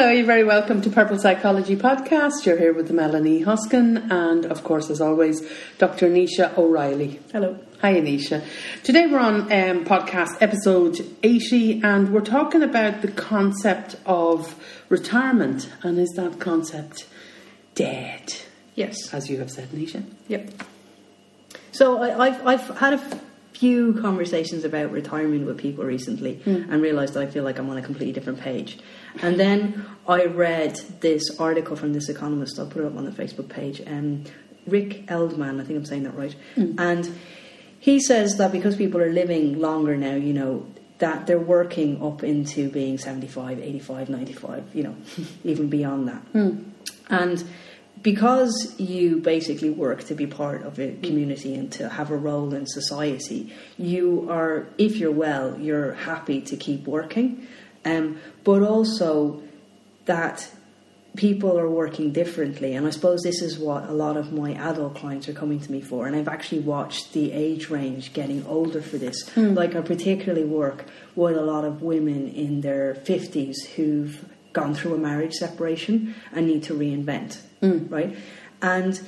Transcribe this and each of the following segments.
Hello, you're very welcome to Purple Psychology Podcast. You're here with Melanie Hoskin and, of course, as always, Dr. Anisha O'Reilly. Hello. Hi, Anisha. Today we're on um, podcast episode 80 and we're talking about the concept of retirement. And is that concept dead? Yes. As you have said, Anisha. Yep. So I, have I've had a few conversations about retirement with people recently mm. and realised that I feel like I'm on a completely different page. And then I read this article from this economist, I'll put it up on the Facebook page, um, Rick Edelman, I think I'm saying that right. Mm. And he says that because people are living longer now, you know, that they're working up into being 75, 85, 95, you know, even beyond that. Mm. And because you basically work to be part of a community and to have a role in society, you are, if you're well, you're happy to keep working. Um, but also that people are working differently. And I suppose this is what a lot of my adult clients are coming to me for. And I've actually watched the age range getting older for this. Mm. Like, I particularly work with a lot of women in their 50s who've gone through a marriage separation and need to reinvent, mm. right? And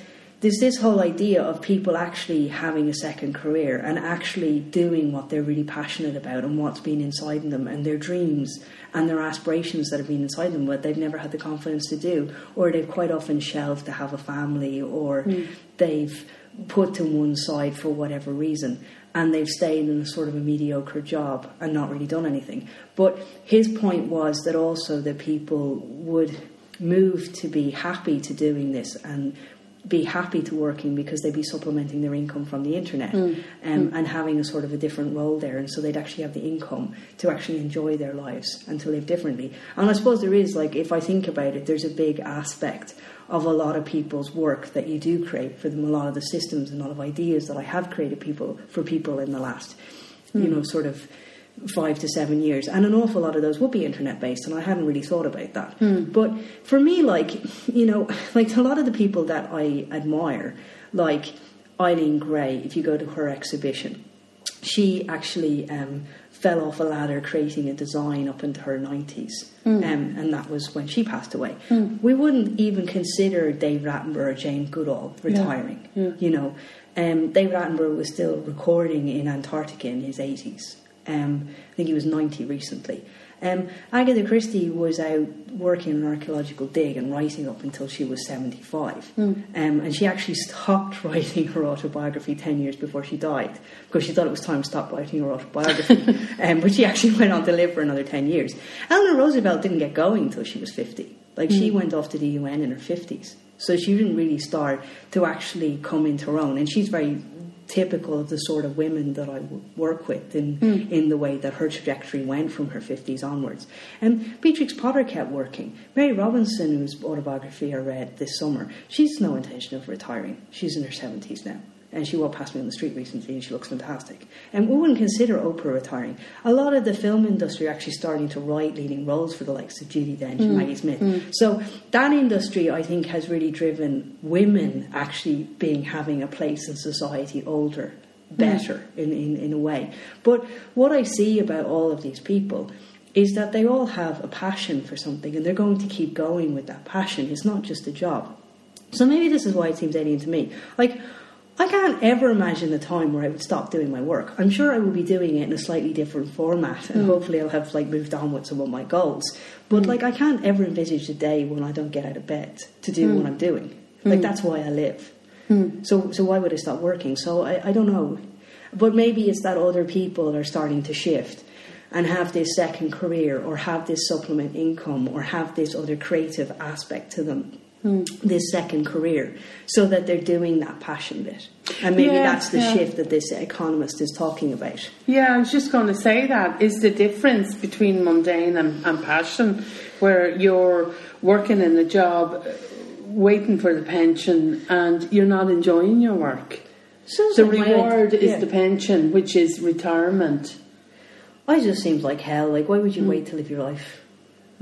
there's this whole idea of people actually having a second career and actually doing what they're really passionate about and what's been inside them and their dreams and their aspirations that have been inside them but they've never had the confidence to do or they've quite often shelved to have a family or mm. they've put to one side for whatever reason and they've stayed in a sort of a mediocre job and not really done anything. But his point was that also that people would move to be happy to doing this and be happy to working because they'd be supplementing their income from the internet mm. Um, mm. and having a sort of a different role there and so they'd actually have the income to actually enjoy their lives and to live differently and I suppose there is like if I think about it there's a big aspect of a lot of people's work that you do create for them a lot of the systems and a lot of ideas that I have created people for people in the last mm. you know sort of five to seven years, and an awful lot of those would be internet based, and I hadn't really thought about that. Mm. But for me, like you know, like a lot of the people that I admire, like Eileen Gray, if you go to her exhibition, she actually um, fell off a ladder creating a design up into her 90s, mm. um, and that was when she passed away. Mm. We wouldn't even consider Dave Attenborough or Jane Goodall retiring, yeah. Yeah. you know. Um, David Attenborough was still recording in Antarctica in his 80s. Um, I think he was 90 recently. Um, Agatha Christie was out working an archaeological dig and writing up until she was 75. Mm. Um, and she actually stopped writing her autobiography 10 years before she died because she thought it was time to stop writing her autobiography. um, but she actually went on to live for another 10 years. Eleanor Roosevelt didn't get going until she was 50. Like, mm. she went off to the UN in her 50s. So she didn't really start to actually come into her own. And she's very typical of the sort of women that I work with in mm. in the way that her trajectory went from her 50s onwards. And Beatrix Potter kept working. Mary Robinson, whose autobiography I read this summer, she's no intention of retiring. She's in her 70s now and she walked past me on the street recently and she looks fantastic. And we wouldn't consider Oprah retiring. A lot of the film industry are actually starting to write leading roles for the likes of Judi Dench mm. and Maggie Smith. Mm. So that industry, I think, has really driven women actually being having a place in society older, better mm. in, in, in a way. But what I see about all of these people is that they all have a passion for something and they're going to keep going with that passion. It's not just a job. So maybe this is why it seems alien to me. Like, I can't ever imagine the time where I would stop doing my work. I'm sure I will be doing it in a slightly different format, and mm. hopefully I'll have like moved on with some of my goals. But mm. like, I can't ever envisage a day when I don't get out of bed to do mm. what I'm doing. Like Mm. that's why I live. Mm. So, so why would I stop working? So I, I don't know. But maybe it's that other people are starting to shift and have this second career or have this supplement income or have this other creative aspect to them Mm. this second career so that they're doing that passion bit. And maybe Yeah, that's the yeah. shift that this economist is talking about. Yeah, I was just going to say that is the difference between mundane and, and passion, where you're working in a job, waiting for the pension, and you're not enjoying your work. So The reward is yeah. the pension, which is retirement. I just seems like hell. Like, why would you wait to live your life?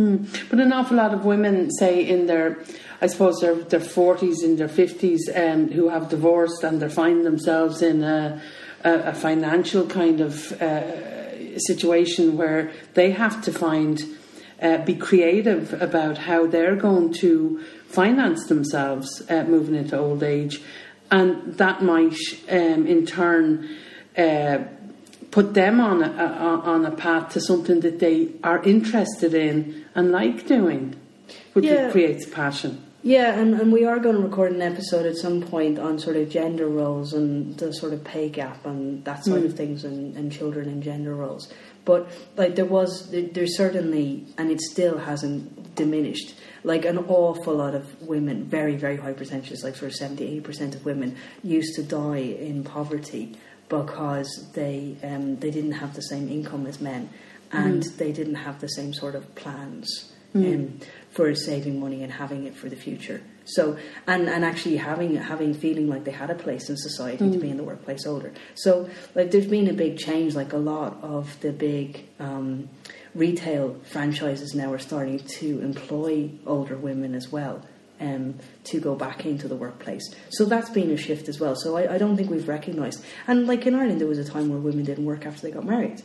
Mm. But an awful lot of women, say in their, I suppose their their forties, in their fifties, um, who have divorced and they find themselves in a, a, a financial kind of uh, situation where they have to find uh, be creative about how they're going to finance themselves uh, moving into old age, and that might, um, in turn, uh, put them on a, on a path to something that they are interested in and like doing, which Yeah. creates passion. Yeah, and, and we are going to record an episode at some point on sort of gender roles and the sort of pay gap and that side of mm. things and, and children and gender roles. But like there was, there, there's certainly, and it still hasn't diminished. Like an awful lot of women, very very high percentages, like sort of 70, 80 percent of women used to die in poverty because they um, they didn't have the same income as men, and they didn't have the same sort of plans um, for saving money and having it for the future. So and, and actually having having feeling like they had a place in society to be in the workplace older. So like there's been a big change. Like a lot of the big um, retail franchises now are starting to employ older women as well. Um, to go back into the workplace, so that's been a shift as well. So I, I don't think we've recognised, and like in Ireland, there was a time where women didn't work after they got married.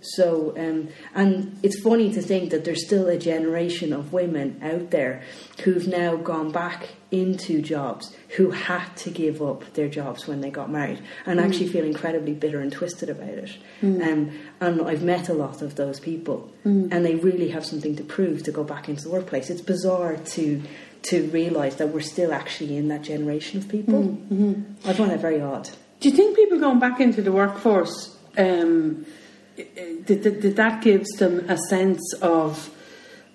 So, um, and it's funny to think that there's still a generation of women out there who've now gone back into jobs who had to give up their jobs when they got married and actually feel incredibly bitter and twisted about it. Um, and I've met a lot of those people, and they really have something to prove to go back into the workplace. It's bizarre to to realise that we're still actually in that generation of people. I find that very odd. Do you think people going back into the workforce, um, did, did, did that gives them a sense of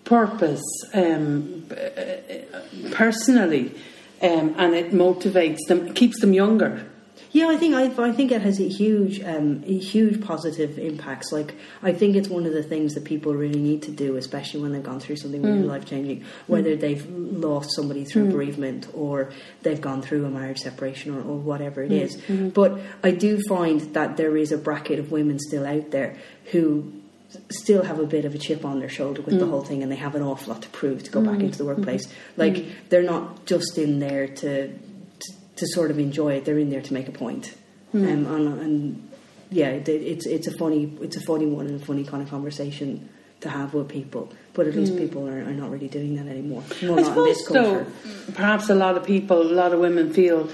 purpose um, personally, um, and it motivates them, keeps them younger? Yeah, I think I, I think it has a huge, um, a huge positive impacts. Like I think it's one of the things that people really need to do, especially when they've gone through something really mm. life changing. Whether mm. they've lost somebody through mm. bereavement or they've gone through a marriage separation or, or whatever it is. Mm-hmm. But I do find that there is a bracket of women still out there who still have a bit of a chip on their shoulder with the whole thing and they have an awful lot to prove to go back into the mm-hmm. workplace. Mm-hmm. Like they're not just in there to to, sort of enjoy it they're in there to make a point um, and, and yeah it, it's it's a funny it's a funny one and a funny kind of conversation to have with people but at least people are, are not really doing that anymore well I not in this suppose, culture perhaps a lot of people, a lot of women feel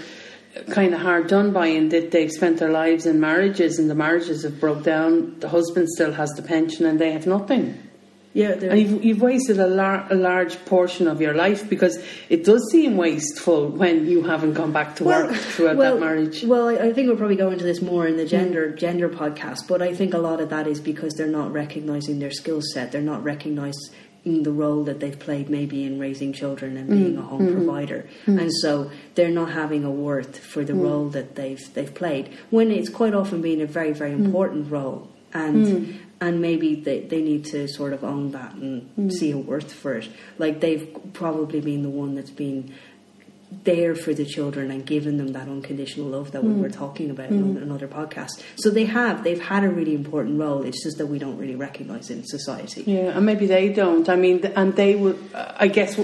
kind of hard done by in that they've spent their lives in marriages and the marriages have broke down. The husband still has the pension and they have nothing. Yeah And you've, you've wasted a, lar- a large portion of your life because it does seem wasteful when you haven't gone back to work throughout well, that marriage. Well, I, I think we'll probably go into this more in the gender gender podcast, but I think a lot of that is because they're not recognizing their skill set. They're not recognizing the role that they've played maybe in raising children and being mm, a home mm-hmm. provider, mm. and so they're not having a worth for the mm. role that they've they've played when it's quite often been a very very important role and. And maybe they, they need to sort of own that and hmm. see a worth for it. Like they've probably been the one that's been there for the children and giving them that unconditional love that we were talking about in another podcast. So they have, they've had a really important role. It's just that we don't really recognise it in society. Yeah, and maybe they don't. I mean, and they would, I guess,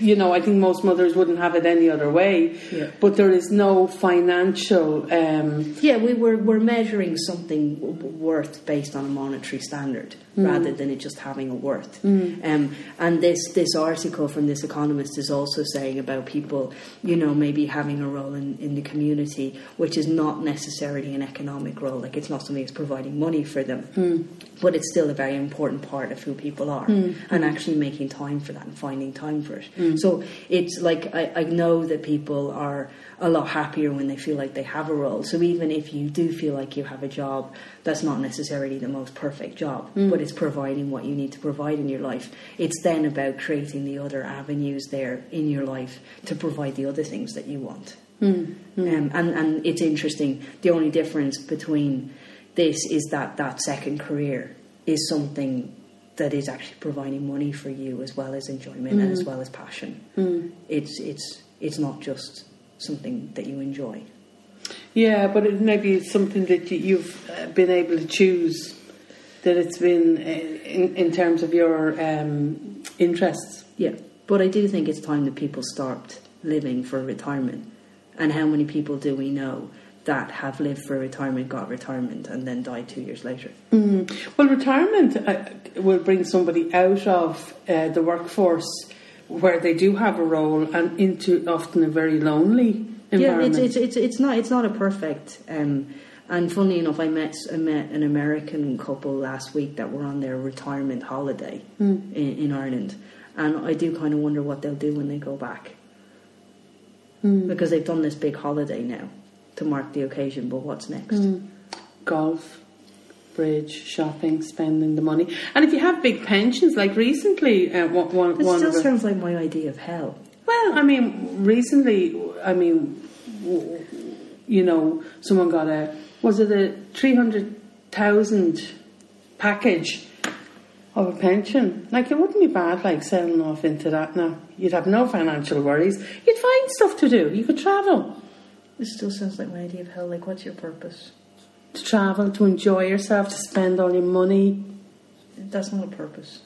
you know, I think most mothers wouldn't have it any other way. Yeah. But there is no financial. Um, Yeah, we were we're measuring something worth based on a monetary standard rather than it just having a worth. Um, and this this article from this economist is also saying about people, you know, maybe having a role in, in the community, which is not necessarily an economic role. Like it's not something that's providing money for them, hmm. but it's still a very important part of who people are, hmm. and actually making time for that and finding time for it. Hmm. So it's like I, I know that people are a lot happier when they feel like they have a role. So even if you do feel like you have a job, that's not necessarily the most perfect job, mm. but it's providing what you need to provide in your life. It's then about creating the other avenues there in your life to provide the other things that you want. Mm, mm. Um, and, and it's interesting. The only difference between this is that that second career is something that is actually providing money for you as well as enjoyment and as well as passion. It's it's it's not just something that you enjoy. yeah, but it maybe it's something that you, you've uh, been able to choose. That it's been uh, in, in terms of your um, interests. Yeah, but I do think it's time that people start living for retirement. And how many people do we know that have lived for retirement, got retirement, and then died two years later. Mm. Well, retirement uh, will bring somebody out of uh, the workforce where they do have a role and into often a very lonely environment. Yeah, it's, it's it's it's not it's not a perfect. Um, and funnily enough, I met I met an American couple last week that were on their retirement holiday Mm. in, in Ireland, and I do kind of wonder what they'll do when they go back Mm. because they've done this big holiday now to mark the occasion. But what's next? Mm. Golf, bridge, shopping, spending the money. And if you have big pensions, like recently, uh, one, one, one still the- sounds like my idea of hell. Well, I mean, recently, I mean, you know, someone got a was it a three hundred thousand package of a pension? Like, it wouldn't be bad, like selling off into that now. You'd have no financial worries. You'd find stuff to do. You could travel, This still sounds like my idea of hell. Like, what's your purpose? To travel, to enjoy yourself, to spend all your money. That's not a purpose.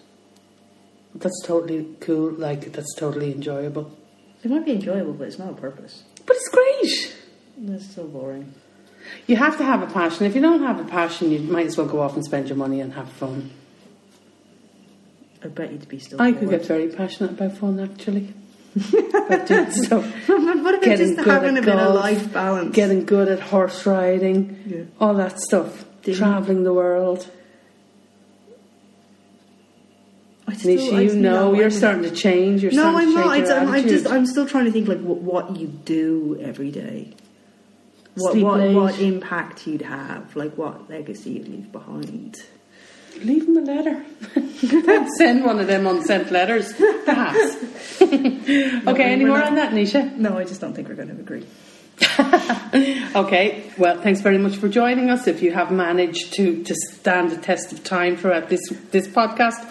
That's totally cool. Like, that's totally enjoyable. It might be enjoyable, but it's not a purpose. But it's great. That's so boring. You have to have a passion. If you don't have a passion, you might as well go off and spend your money and have fun. I bet you'd be still. I could get very passionate about fun actually. Stuff. what about Getting just good having a bit of life balance? Getting good at horse riding, Yeah. all that stuff. Didn't- Traveling the world. I still- Nisha, you know no, you're starting to change. You're No, I'm not. change I, your I'm, I'm just. I'm still trying to think like what, what you do every day. What Sleep what, late. what impact you'd have, like what legacy you'd leave behind. Leave them a letter. Don't send one of them unsent letters, perhaps. okay, any more not- on that, Nisha? No, I just don't think we're going to agree. okay, well, thanks very much for joining us. If you have managed to, to stand the test of time throughout this this podcast,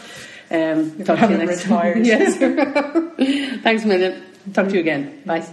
um, talk to you next retired. yes. thanks a million. Talk to you again. Bye.